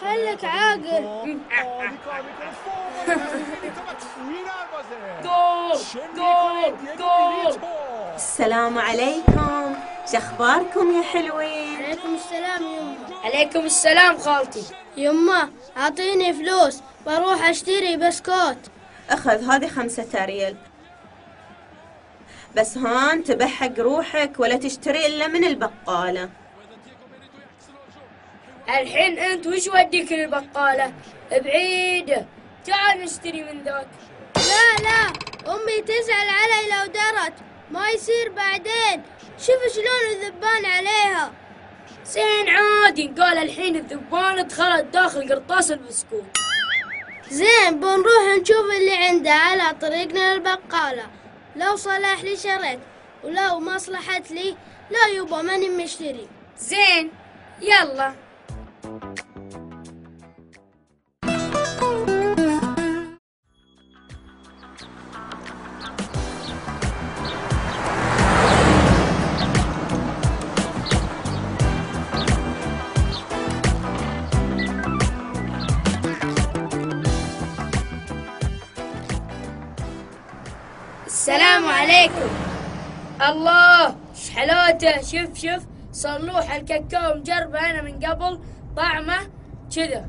خلك عاقل. جول جول جول السلام عليكم. شخباركم يا حلوين؟ عليكم السلام يمه عليكم السلام خالتي. يمه أعطيني فلوس. بروح أشتري بسكوت. أخذ هذه خمسة ريال. بس ها انتبه حق روحك ولا تشتري إلا من البقالة. الحين أنت وش وديك للبقالة بعيدة تعال نشتري من ذاك. لا لا. أمي تزعل علي لو درت. ما يصير بعدين. شوف شلون الذبان عليها. زين عادي. قال الحين الذبان دخلت داخل قرطاس البسكوت. زين بنروح نشوف اللي عنده على طريقنا للبقالة لو صلح لي شريت ولو ما صلحت لي لا يبا ماني مشتري. زين يلا. السلام عليكم. الله إيش حلاوته شوف شوف. صلوح الكاكاو مجربه أنا من قبل طعمه كذا.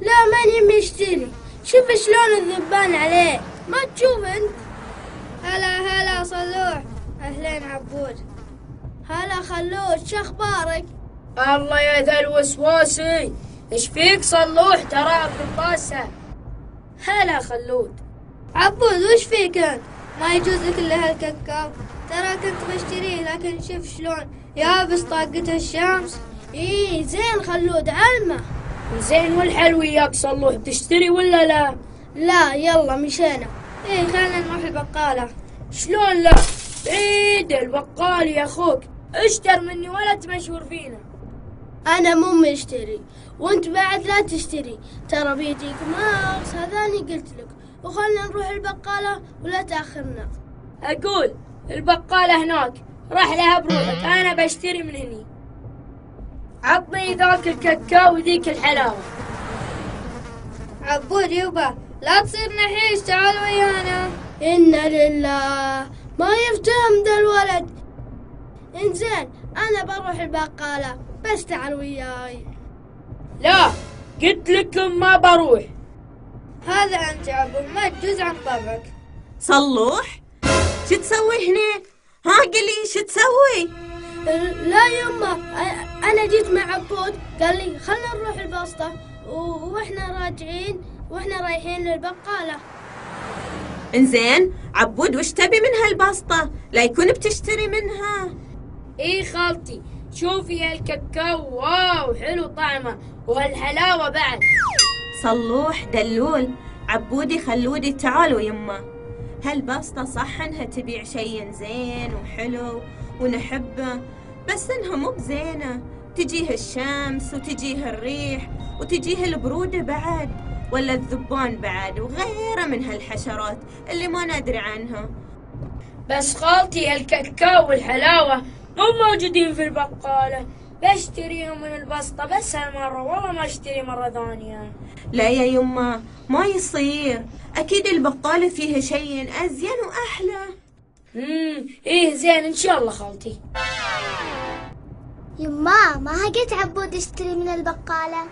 لا ماني مشتري شوف شلون الذبان عليه. ما تشوف أنت. هلا هلا صلوح أهلين عبود. هلا خلود شو أخبارك؟ الله يا ذا الوسواسي إيش فيك صلوح ترى قرطاسه هلا خلود. عبود وش فيك ما يجوز لك الا هالكاكاو ترى كنت بشتريه لكن شوف شلون. يابس طاقته الشمس. إيه زين خلود علمه زين والحلويات صلوح تشتري ولا لا؟ لا يلا مشينا. إيه خلينا نروح البقالة. شلون لا؟ بعيد البقال يا أخوك. اشتر مني ولا تمشور فينا. أنا مو مشتري. وأنت بعد لا تشتري. ترى بيجيك ماكس هذاني قلت لك. وخلنا نروح البقالة ولا تأخرنا. أقول البقالة هناك. راح لها بروحك. أنا بشتري من هني. عطني ذاك الكاكاو وذيك الحلاوة. عبود يبا لا تصير نحيش تعال ويانا. إنا لله ما يفتهم ذا الولد. إنزين أنا بروح البقالة. بس تعال وياي. لا قلت لكم ما بروح. هذا أنت عبود ما تجوز عن طبعك صلوح؟ شو تسوي هنا؟ ها قلي شو تسوي؟ لا يما أنا جيت مع عبود قال لي خلنا نروح البسطة وإحنا راجعين وإحنا رايحين للبقالة. إنزين عبود وش تبي من هالبسطة؟ لا يكون بتشتري منها. إي خالتي شوفي الكاكاو واو حلو طعمه وهالحلاوة بعد. صلوح دلول. عبودي خلودي تعالوا يما. هالبسطة صح إنها تبيع شيء زين وحلو ونحبه بس إنها مو بزينة. تجيه الشمس وتجيه الريح وتجيه البرودة بعد ولا الذبان بعد وغيره من هالحشرات اللي ما ندري عنها. بس خالتي الكاكاو والحلاوة مو موجودين في البقالة. بشتريهم من البسطة بس هالمرة والله ما أشتري مرة ثانية. لا يا يما ما يصير. أكيد البقالة فيها شيء أزين وأحلى. امم إيه زين إن شاء الله خالتي. يما ما قلت عبود اشتري من البقالة؟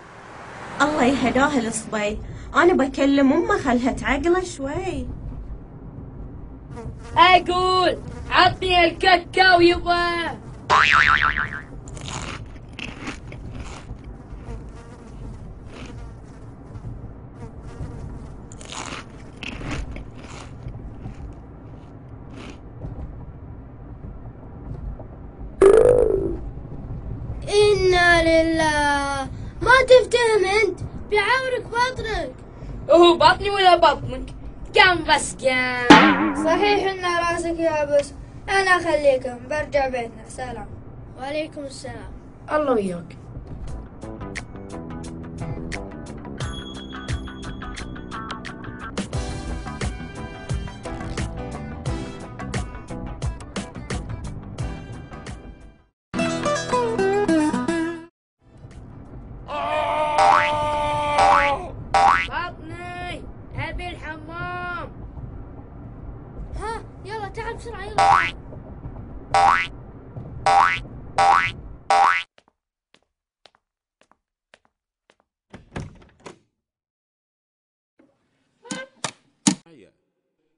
الله يهداها الصبي أنا بكلم أمه خلها تعقله شوي. أقول عطني الكاكاو يبا إنا لله ما تفتهم أنت بيعورك بطنك هو بطني ولا بطنك قام بس قام صحيح إن رأسك يابس. أنا اخليكم برجع بيتنا. سلام. وعليكم السلام. الله وياك. بسرعة يلا.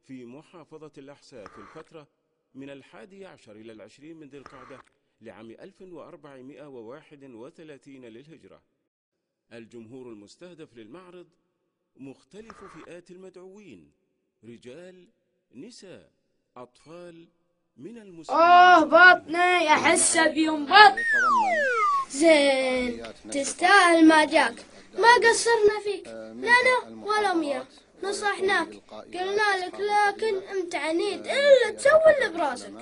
في محافظة الأحساء في الفترة من الحادي عشر إلى العشرين من ذي القعدة لعام 1431 للهجرة. الجمهور المستهدف للمعرض مختلف فئات المدعوين رجال نساء أطفال من المسلمين. أوه بطني أحس بينبط زين تستاهل ما جاك. ما قصرنا فيك. لا أنا ولا مياك نصحناك. قلنا لك لكن أنت عنيد. إلا تسوي اللي براسك.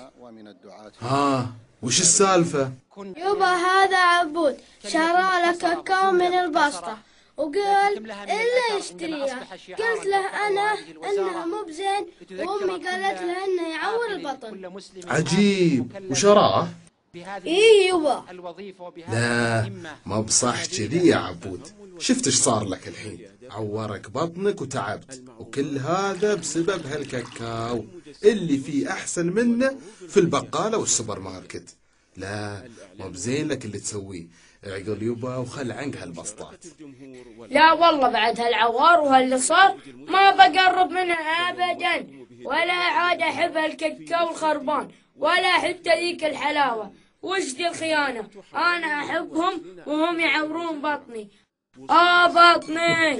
ها وش السالفة؟ يبا هذا عبود. شرى لك كاكاو من البسطة. وقال إلا يشتريها. قلت له أنا إنها مو بزين وأمي قالت له إنه يعور البطن. عجيب. وشراه؟ إيه يبا لا ما بصح كذي يا عبود. شفت إيش صار لك الحين؟ عورك بطنك وتعبت وكل هذا بسبب هالكاكاو اللي فيه أحسن منه في البقالة والسوبر ماركت. لا ما بزين لك اللي تسويه. اعقل يبا وخل عنك هالبسطات لا والله بعد هالعوار وهاللي صار ما بقرب منها ابدا ولا عاد أحب هالكاكاو الخربان ولا حتى ذيك الحلاوة. وش ذي الخيانة؟ أنا أحبهم وهم يعورون بطني. آه بطني.